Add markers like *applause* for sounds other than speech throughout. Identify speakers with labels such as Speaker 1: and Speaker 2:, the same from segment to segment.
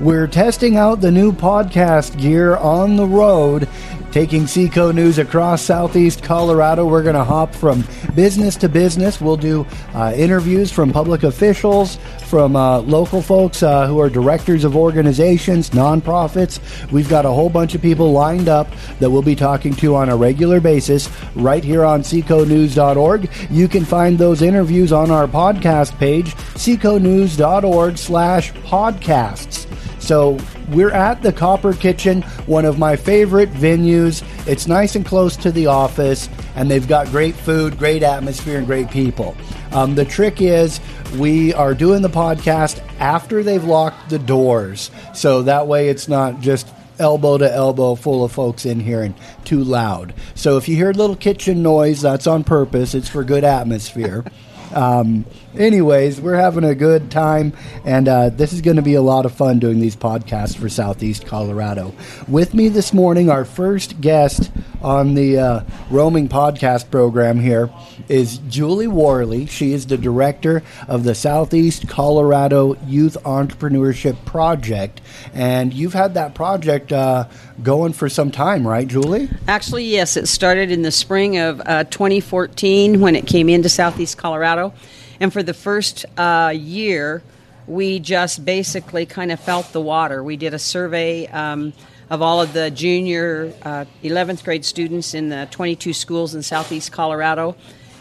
Speaker 1: We're testing out the new podcast gear on the road, taking Seco News across southeast Colorado. We're going to hop from business to business. We'll do uh, interviews from public officials, from uh, local folks uh, who are directors of organizations, nonprofits. We've got a whole bunch of people lined up that we'll be talking to on a regular basis right here on seconews.org. You can find those interviews on our podcast page, seconews.org slash podcasts. So we're at the Copper Kitchen, one of my favorite venues. It's nice and close to the office, and they've got great food, great atmosphere, and great people. Um, the trick is we are doing the podcast after they've locked the doors, so that way it's not just elbow to elbow full of folks in here and too loud. So if you hear a little kitchen noise, that's on purpose. It's for good atmosphere. *laughs* Um, anyways, we're having a good time, and uh, this is going to be a lot of fun doing these podcasts for Southeast Colorado. With me this morning, our first guest on the uh, roaming podcast program here is Julie Worley. She is the director of the Southeast Colorado Youth Entrepreneurship Project, and you've had that project uh, going for some time, right, Julie?
Speaker 2: Actually, yes. It started in the spring of uh, 2014 when it came into Southeast Colorado. And for the first uh, year, we just basically kind of felt the water. We did a survey um, of all of the junior uh, 11th grade students in the 22 schools in Southeast Colorado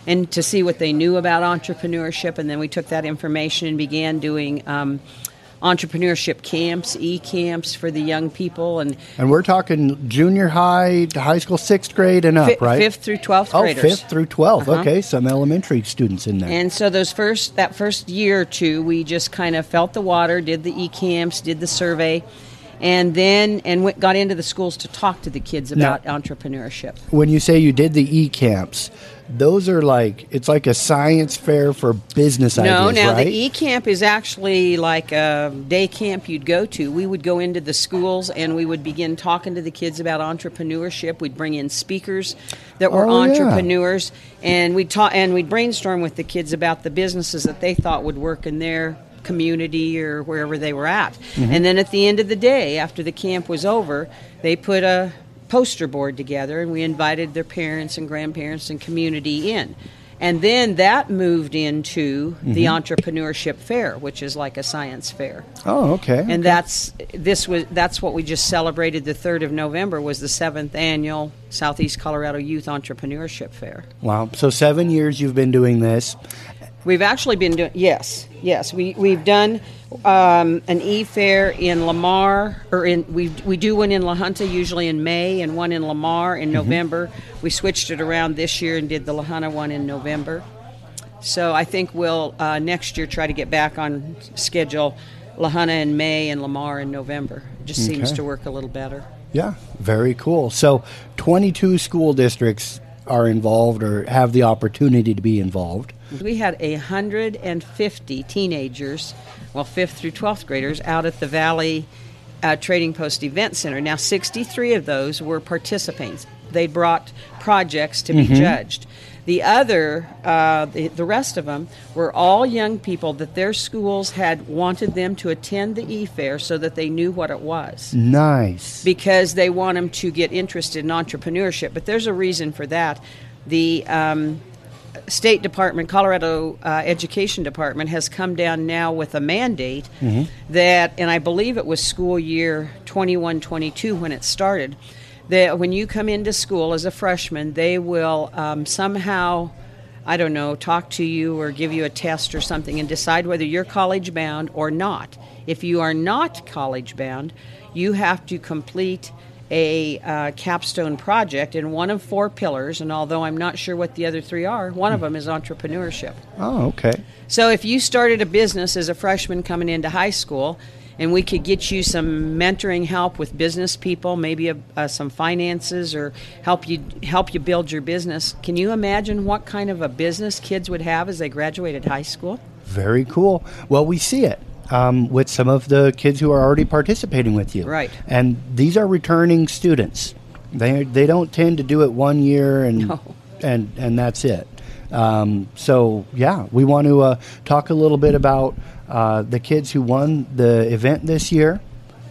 Speaker 2: and to see what they knew about entrepreneurship. And then we took that information and began doing. Um, entrepreneurship camps, e camps for the young people, and
Speaker 1: and we're talking junior high, high school, sixth grade and up,
Speaker 2: fi-
Speaker 1: right?
Speaker 2: Fifth through twelfth
Speaker 1: oh,
Speaker 2: graders.
Speaker 1: fifth through 12th
Speaker 2: Uh-huh.
Speaker 1: Okay, some elementary students in there.
Speaker 2: And so those first that first year or two, we just kind of felt the water, did the e camps, did the survey, and then and went, got into the schools to talk to the kids
Speaker 1: Now-
Speaker 2: about entrepreneurship.
Speaker 1: when you say you did the e camps, those are like it's like a science fair for business
Speaker 2: No,
Speaker 1: ideas, No,
Speaker 2: now
Speaker 1: right?
Speaker 2: the e camp is actually like a day camp you'd go to. We would go into the schools and we would begin talking to the kids about entrepreneurship. We'd bring in speakers that were
Speaker 1: Oh, yeah.
Speaker 2: entrepreneurs, and we'd talk and we'd brainstorm with the kids about the businesses that they thought would work in their community or wherever they were at.
Speaker 1: Mm-hmm.
Speaker 2: And then at the end of the day, after the camp was over, they put a poster board together and we invited their parents and grandparents and community in. And then that moved into the
Speaker 1: Mm-hmm.
Speaker 2: entrepreneurship fair, which is like a science fair.
Speaker 1: oh, okay.
Speaker 2: And that's this was that's what we just celebrated the 3rd of November was the 7th annual Southeast Colorado Youth Entrepreneurship Fair.
Speaker 1: wow. So seven years you've been doing this.
Speaker 2: We've actually been doing yes, yes. We we've done um, an e fair in Lamar, or in we we do one in La Junta usually in May, and one in Lamar in November. We switched it around this year and did the La Junta one in November. So I think we'll uh, next year try to get back on schedule. La Junta in May and Lamar in November. It just seems to work a little better.
Speaker 1: Yeah, very cool. So 22 school districts are involved or have the opportunity to be involved.
Speaker 2: We had 150 teenagers, well, 5th through 12th graders, out at the Valley uh, Trading Post Event Center. Now, 63 of those were participants. They brought projects to be judged. The other, uh, the, the rest of them, were all young people that their schools had wanted them to attend the e fair so that they knew what it was
Speaker 1: Nice.
Speaker 2: because they want them to get interested in entrepreneurship. But there's a reason for that. The um, State Department, Colorado uh, Education Department, has come down now with a mandate that, and I believe it was school year 21 22 when it started, that when you come into school as a freshman, they will um, somehow. I don't know, talk to you or give you a test or something and decide whether you're college bound or not. If you are not college bound, you have to complete a uh, capstone project in one of four pillars. And although I'm not sure what the other three are, one of them is entrepreneurship.
Speaker 1: Oh, okay.
Speaker 2: So if you started a business as a freshman coming into high school, and we could get you some mentoring help with business people, maybe a, uh, some finances, or help you help you build your business. Can you imagine what kind of a business kids would have as they graduated high school?
Speaker 1: Very cool. Well, we see it um, with some of the kids who are already participating with you.
Speaker 2: Right.
Speaker 1: And these are returning students. They they don't tend to do it one year and
Speaker 2: No. *laughs*
Speaker 1: and and that's it. Um, so yeah, we want to uh, talk a little bit about uh, the kids who won the event this year.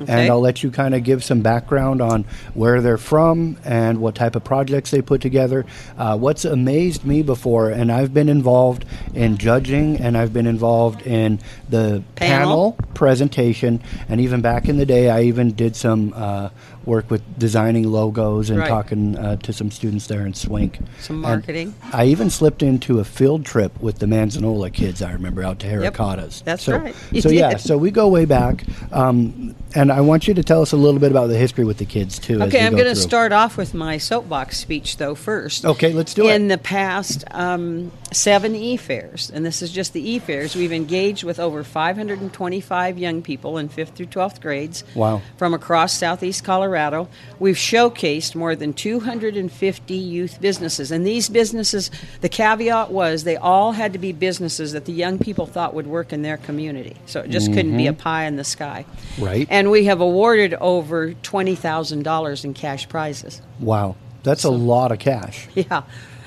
Speaker 1: and I'll let you kind of give some background on where they're from and what type of projects they put together. Uh, what's amazed me before, and I've been involved in judging and I've been involved in the
Speaker 2: Panel.
Speaker 1: panel presentation, and even back in the day, I even did some uh, work with designing logos and
Speaker 2: Right.
Speaker 1: talking uh, to some students there in Swink.
Speaker 2: Some
Speaker 1: And
Speaker 2: marketing.
Speaker 1: I even slipped into a field trip with the Manzanola kids. I remember out to
Speaker 2: Yep, that's
Speaker 1: so,
Speaker 2: right.
Speaker 1: So yeah, so we go way back, um, and I want you to tell us a little bit about the history with the kids too. as
Speaker 2: Okay, I'm going to start off with my soapbox speech, though, first.
Speaker 1: Okay, let's do
Speaker 2: In
Speaker 1: it.
Speaker 2: In the past um, seven e fairs, and this is just the e fairs, we've engaged with over 525 young people in 5th through 12th grades
Speaker 1: Wow.
Speaker 2: from across southeast Colorado. We've showcased more than 250 youth businesses, and these businesses, the caveat was they all had to be businesses that the young people thought would work in their community. So it just couldn't be mm-hmm. a pie in the sky.
Speaker 1: Right.
Speaker 2: And we have awarded over $20,000 in cash prizes.
Speaker 1: Wow, that's a lot of cash. *laughs*
Speaker 2: Yeah.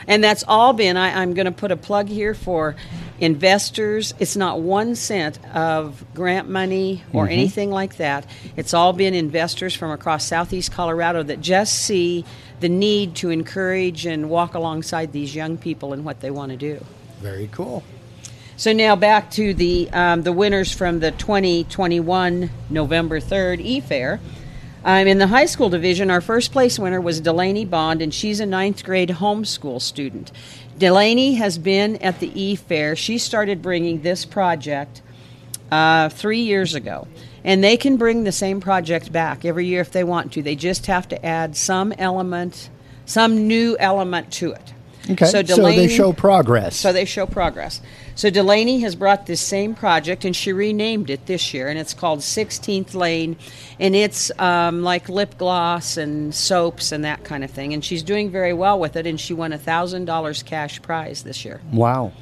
Speaker 2: And that's all been, I, I'm going to put a plug here for investors. It's not one cent of grant money or anything like that. It's all been investors from across southeast Colorado that just see the need to encourage and walk alongside these young people in what they want to do.
Speaker 1: Very cool.
Speaker 2: So now back to the um, the winners from the 2021 November 3rd E Fair. Um, in the high school division, our first place winner was Delaney Bond, and she's a ninth grade homeschool student. Delaney has been at the E Fair. She started bringing this project uh, three years ago. And they can bring the same project back every year if they want to. They just have to add some element, some new element to it.
Speaker 1: Okay, so, they show progress.
Speaker 2: so they show progress. So Delaney has brought this same project, and she renamed it this year, and it's called 16th Lane, and it's um, like lip gloss and soaps and that kind of thing. And she's doing very well with it, and she won a thousand dollars cash prize this year.
Speaker 1: wow.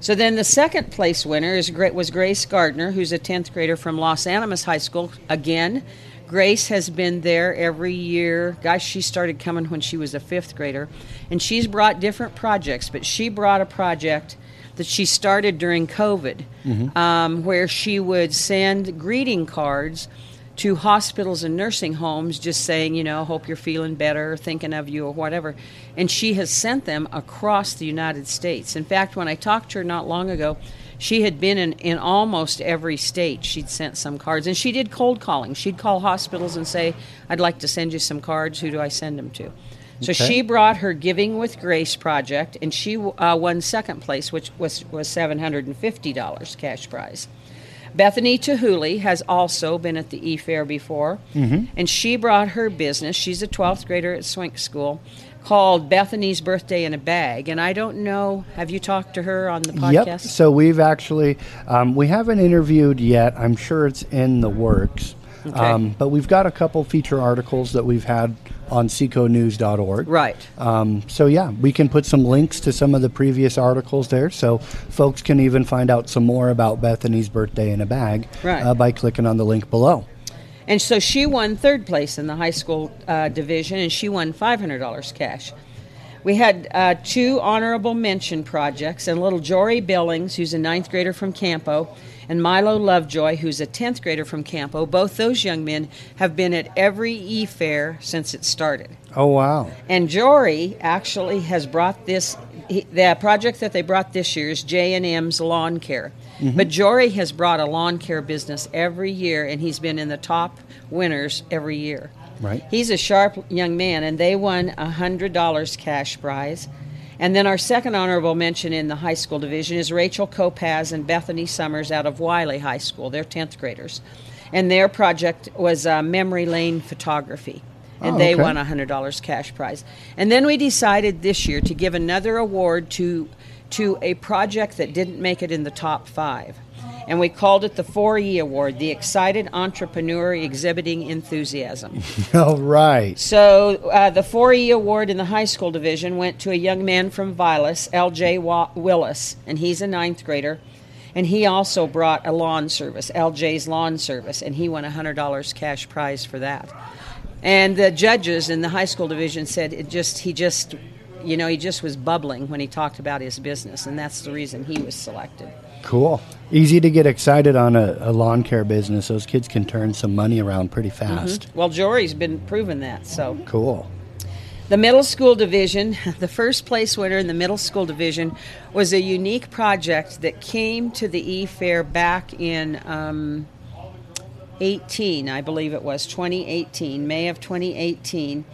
Speaker 2: So then the second place winner is was Grace Gardner, who's a 10th grader from Las Animas High School. Again, Grace has been there every year. Gosh, she started coming when she was a fifth grader. And she's brought different projects, but she brought a project that she started during COVID um, where she would send greeting cards to hospitals and nursing homes just saying, you know, hope you're feeling better, thinking of you, or whatever. And she has sent them across the United States. In fact, when I talked to her not long ago, she had been in, in almost every state. She'd sent some cards. And she did cold calling. She'd call hospitals and say, I'd like to send you some cards. Who do I send them to? So
Speaker 1: Okay.
Speaker 2: she brought her Giving with Grace project, and she uh, won second place, which was, was $750 cash prize. Bethany Tahuli has also been at the E Fair before, and she brought her business. She's a 12th grader at Swink School called Bethany's Birthday in a Bag. And I don't know, have you talked to her on the podcast?
Speaker 1: Yep. So we've actually um, we haven't interviewed yet. I'm sure it's in the works.
Speaker 2: Okay.
Speaker 1: Um, but we've got a couple feature articles that we've had on seconews.org.
Speaker 2: Right.
Speaker 1: Um, so yeah, we can put some links to some of the previous articles there, so folks can even find out some more about Bethany's birthday in a bag
Speaker 2: Right.
Speaker 1: uh, by clicking on the link below.
Speaker 2: And so she won third place in the high school uh, division, and she won $500 cash. We had uh, two honorable mention projects, and little Jory Billings, who's a ninth grader from Campo, and Milo Lovejoy, who's a 10th grader from Campo. Both those young men have been at every E Fair since it started.
Speaker 1: Oh wow!
Speaker 2: And Jory actually has brought this. He, the project that they brought this year is J and M's Lawn Care. But Jory has brought a lawn care business every year, and he's been in the top winners every year.
Speaker 1: Right.
Speaker 2: He's a sharp young man, and they won a hundred dollars cash prize. And then our second honorable mention in the high school division is Rachel Kopaz and Bethany Summers out of Wiley High School. They're tenth graders, and their project was uh, Memory Lane Photography and
Speaker 1: Oh,
Speaker 2: they
Speaker 1: okay.
Speaker 2: won a hundred dollars cash prize. And then we decided this year to give another award to to a project that didn't make it in the top five, and we called it the 4E Award, the Excited Entrepreneur Exhibiting Enthusiasm. *laughs*
Speaker 1: All right.
Speaker 2: So uh, the 4E award in the high school division went to a young man from Vilas, L.J. Wa- Willis, and he's a ninth grader. And he also brought a lawn service, LJ's Lawn Service, and he won a hundred dollars cash prize for that. And the judges in the high school division said it just he just you know he just was bubbling when he talked about his business, and that's the reason he was selected.
Speaker 1: Cool. Easy to get excited on a, a lawn care business. Those kids can turn some money around pretty fast.
Speaker 2: Well, Jory's been proving that. So
Speaker 1: Cool.
Speaker 2: The middle school division, *laughs* the first place winner in the middle school division, was a unique project that came to the E Fair back in um, 18, I believe it was 2018, May of 2018,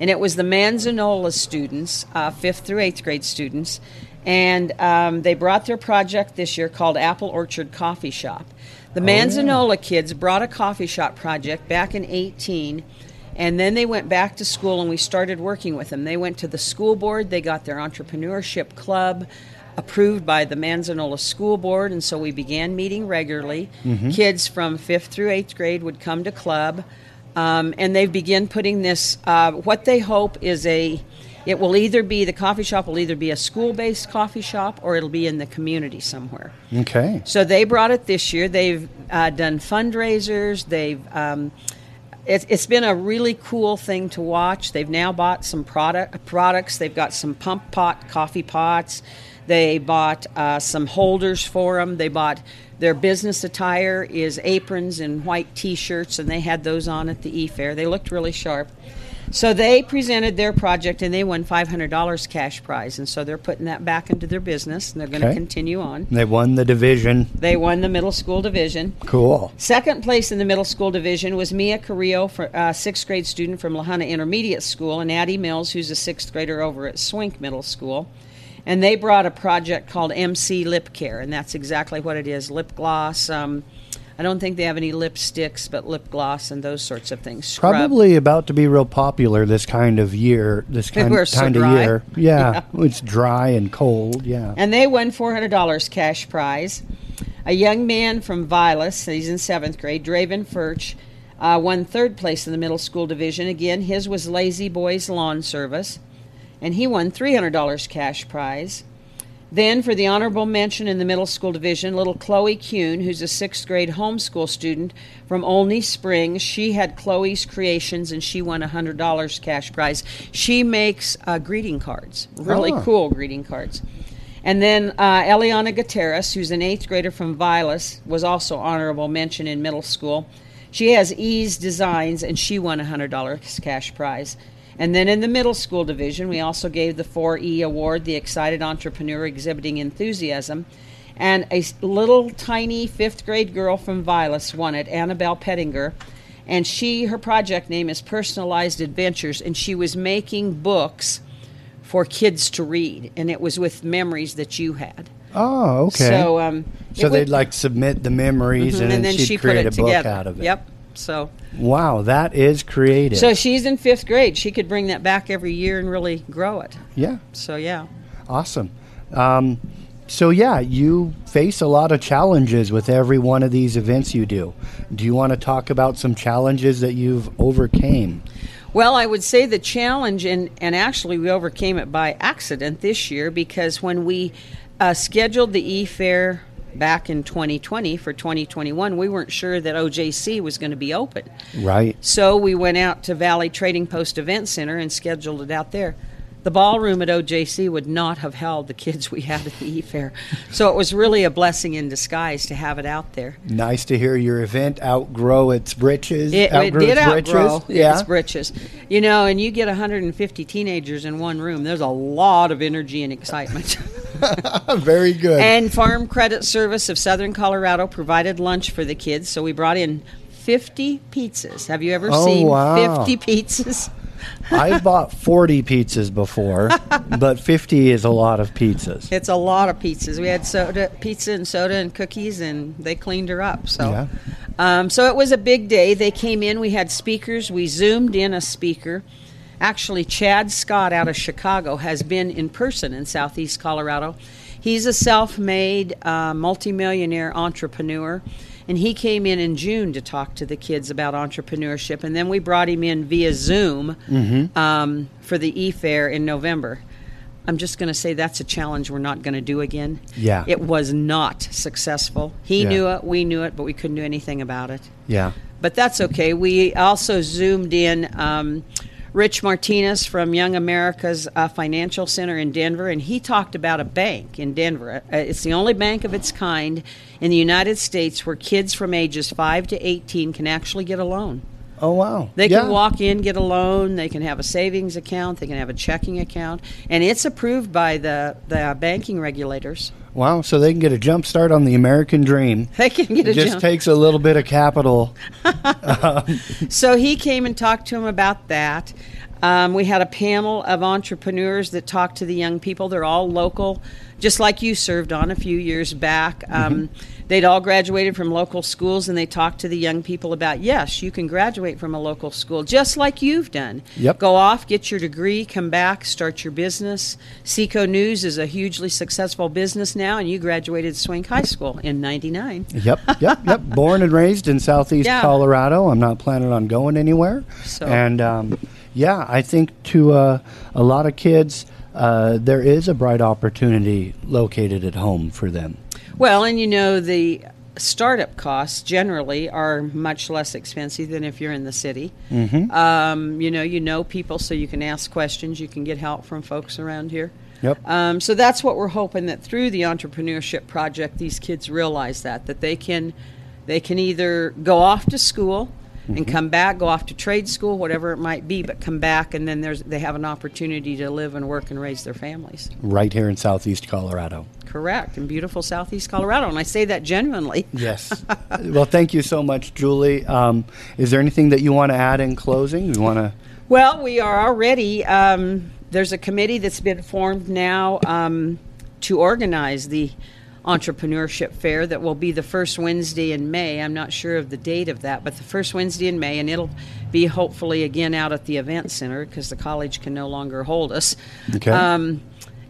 Speaker 2: and it was the Manzanola students, uh, fifth through eighth grade students, and um, they brought their project this year called Apple Orchard Coffee Shop. The Manzanola kids brought a coffee shop project back in 18 and then they went back to school and we started working with them. They went to the school board, they got their entrepreneurship club approved by the Manzanola School Board, and so we began meeting regularly. Kids from fifth through eighth grade would come to club, um, and they begin putting this. Uh, what they hope is a. It will either be the coffee shop will either be a school-based coffee shop or it'll be in the community somewhere.
Speaker 1: Okay.
Speaker 2: So they brought it this year. They've uh, done fundraisers. They've um, it, it's been a really cool thing to watch. They've now bought some product products. They've got some pump pot coffee pots. They bought uh, some holders for them. They bought their business attire is aprons and white T-shirts, and they had those on at the E Fair. They looked really sharp. So they presented their project and they won $500 cash prize. And so they're putting that back into their business and they're going to
Speaker 1: Okay.
Speaker 2: continue on.
Speaker 1: They won the division.
Speaker 2: They won the middle school division.
Speaker 1: Cool.
Speaker 2: Second place in the middle school division was Mia Carrillo, for, uh, sixth grade student from La Junta Intermediate School, and Addie Mills, who's a sixth grader over at Swink Middle School. And they brought a project called MC Lip Care, and that's exactly what it is lip gloss. Um, I don't think they have any lipsticks, but lip gloss and those sorts of things. Scrub.
Speaker 1: Probably about to be real popular this kind of year. This kind,
Speaker 2: so
Speaker 1: kind of year. *laughs* Yeah, It's dry and cold. Yeah.
Speaker 2: And they won $400 cash prize. A young man from Vilas, he's in seventh grade, Draven Furch, uh, won third place in the middle school division. Again, his was Lazy Boys Lawn Service, and he won $300 cash prize. Then, for the honorable mention in the middle school division, little Chloe Kuhn, who's a sixth grade homeschool student from Olney Springs, she had Chloe's Creations and she won a $100 cash prize. She makes uh, greeting cards, really
Speaker 1: Oh.
Speaker 2: cool greeting cards. And then uh, Eliana Gutierrez, who's an eighth grader from Vilas, was also honorable mention in middle school. She has Ease Designs, and she won a hundred dollars cash prize. And then in the middle school division, we also gave the 4E award, the excited entrepreneur exhibiting enthusiasm. And a little tiny fifth grade girl from Vilas won it, Annabelle Pettinger. And she, her project name is Personalized Adventures, and she was making books for kids to read, and it was with memories that you had.
Speaker 1: Oh, okay.
Speaker 2: So, um,
Speaker 1: So they'd
Speaker 2: would-
Speaker 1: like submit the memories,
Speaker 2: Mhm,
Speaker 1: and, then, she'd
Speaker 2: she put
Speaker 1: create
Speaker 2: it
Speaker 1: a book
Speaker 2: together.
Speaker 1: out of it.
Speaker 2: Yep. So,
Speaker 1: Wow, that is creative.
Speaker 2: so she's in fifth grade. She could bring that back every year and really grow it.
Speaker 1: yeah,
Speaker 2: So, yeah.
Speaker 1: awesome. Um, so yeah, you face a lot of challenges with every one of these events you do. Do you want to talk about some challenges that you've overcame?
Speaker 2: Well, I would say the challenge, and, and actually we overcame it by accident this year because when we uh, scheduled the E Fair back in 2020 for 2021, we weren't sure that OJC was going to be open.
Speaker 1: Right.
Speaker 2: So we went out to Valley Trading Post Event Center and scheduled it out there. The ballroom at OJC would not have held the kids we had at the E Fair. So it was really a blessing in disguise to have it out there.
Speaker 1: Nice to hear your event outgrow its britches.
Speaker 2: It, it did
Speaker 1: its
Speaker 2: outgrow
Speaker 1: britches. Yeah.
Speaker 2: its britches. You know, and you get 150 teenagers in one room. There's a lot of energy and excitement. *laughs* *laughs*
Speaker 1: Very good.
Speaker 2: and Farm Credit Service of Southern Colorado provided lunch for the kids, so we brought in 50 pizzas. Have you ever
Speaker 1: Oh,
Speaker 2: seen
Speaker 1: wow.
Speaker 2: 50 pizzas? *laughs*
Speaker 1: I've bought 40 pizzas before, but 50 is a lot of pizzas.
Speaker 2: It's a lot of pizzas. We had soda, pizza and soda and cookies, and they cleaned her up. So,
Speaker 1: Yeah.
Speaker 2: um, so it was a big day. They came in. We had speakers. We zoomed in a speaker. Actually, Chad Scott out of Chicago has been in person in Southeast Colorado. He's a self-made uh, multimillionaire entrepreneur, and he came in in June to talk to the kids about entrepreneurship. And then we brought him in via Zoom um, for the E Fair in November. I'm just going to say that's a challenge we're not going to do again.
Speaker 1: Yeah.
Speaker 2: It was not successful. He
Speaker 1: Yeah.
Speaker 2: knew it, we knew it, but we couldn't do anything about it.
Speaker 1: Yeah.
Speaker 2: But that's okay. We also zoomed in um, Rich Martinez from Young America's uh, Financial Center in Denver, and he talked about a bank in Denver. Uh, it's the only bank of its kind in the United States where kids from ages 5 to 18 can actually get a loan.
Speaker 1: Oh wow!
Speaker 2: They
Speaker 1: Yeah.
Speaker 2: can walk in, get a loan. They can have a savings account. They can have a checking account, and it's approved by the the banking regulators.
Speaker 1: Wow! So they can get a jump start on the American dream. *laughs*
Speaker 2: They can get a It
Speaker 1: just
Speaker 2: jump.
Speaker 1: takes a little bit of capital. *laughs*
Speaker 2: So he came and talked to him about that. Um, we had a panel of entrepreneurs that talked to the young people. They're all local, just like you served on a few years back. Um, They'd all graduated from local schools, and they talked to the young people about yes, you can graduate from a local school, just like you've done.
Speaker 1: Yep.
Speaker 2: Go off, get your degree, come back, start your business. Seco News is a hugely successful business now, and you graduated Swink High School in '99.
Speaker 1: Yep, yep, yep. *laughs* Born and raised in Southeast
Speaker 2: Yeah.
Speaker 1: Colorado. I'm not planning on going anywhere.
Speaker 2: So-
Speaker 1: And um, yeah, I think to uh, a lot of kids, uh, there is a bright opportunity located at home for them.
Speaker 2: Well, and you know, the startup costs generally are much less expensive than if you're in the city. Mm-hmm. Um, you know, you know people, so you can ask questions, you can get help from folks around here.
Speaker 1: Yep.
Speaker 2: Um, so that's what we're hoping that through the entrepreneurship project, these kids realize that that they can they can either go off to school and come back, go off to trade school, whatever it might be, but come back and then there's they have an opportunity to live and work and raise their families.
Speaker 1: Right here in Southeast Colorado.
Speaker 2: Correct, in beautiful southeast Colorado, and I say that genuinely. *laughs*
Speaker 1: Yes. well, thank you so much, Julie. Um, is there anything that you want to add in closing? You want to?
Speaker 2: Well, we are already, um, there's a committee that's been formed now um, to organize the entrepreneurship fair that will be the first Wednesday in May. I'm not sure of the date of that, but the first Wednesday in May, and it'll be hopefully again out at the event center because the college can no longer hold us.
Speaker 1: Okay.
Speaker 2: Um,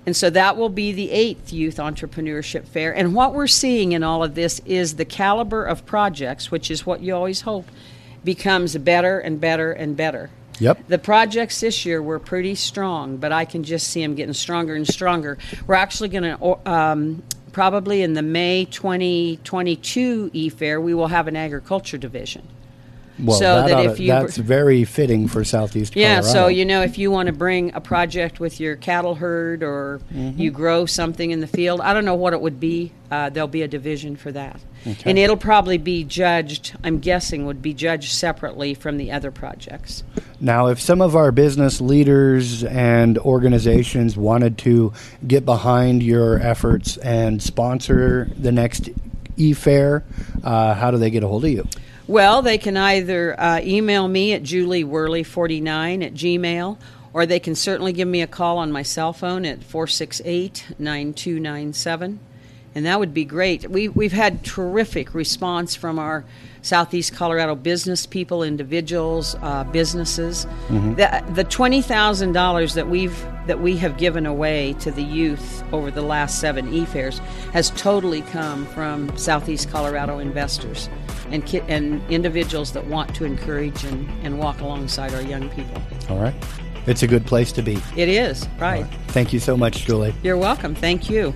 Speaker 2: and so that will be the eighth Youth Entrepreneurship Fair. And what we're seeing in all of this is the caliber of projects, which is what you always hope, becomes better and better and better.
Speaker 1: Yep.
Speaker 2: The projects this year were pretty strong, but I can just see them getting stronger and stronger. We're actually going to, um, probably in the May 2022 E Fair, we will have an agriculture division.
Speaker 1: Well,
Speaker 2: So that
Speaker 1: oughta-
Speaker 2: if you-
Speaker 1: that's very fitting for Southeast *laughs*
Speaker 2: Yeah,
Speaker 1: Colorado.
Speaker 2: so you know, if you want to bring a project with your cattle herd or
Speaker 1: Mm-hmm.
Speaker 2: you grow something in the field, I don't know what it would be. Uh, there'll be a division for that,
Speaker 1: Okay.
Speaker 2: and it'll probably be judged. I'm guessing would be judged separately from the other projects.
Speaker 1: Now, if some of our business leaders and organizations wanted to get behind your efforts and sponsor the next e-fair, uh, how do they get a hold of you?
Speaker 2: Well, they can either uh, email me at julieworley49 at gmail, or they can certainly give me a call on my cell phone at 468 9297. And that would be great. We, we've had terrific response from our Southeast Colorado business people, individuals, uh, businesses. The, the twenty thousand dollars that we've that we have given away to the youth over the last seven e fairs has totally come from Southeast Colorado investors and ki- and individuals that want to encourage and, and walk alongside our young people.
Speaker 1: All right. It's a good place to be.
Speaker 2: It is right.
Speaker 1: Thank you so much, Julie.
Speaker 2: You're welcome. Thank you.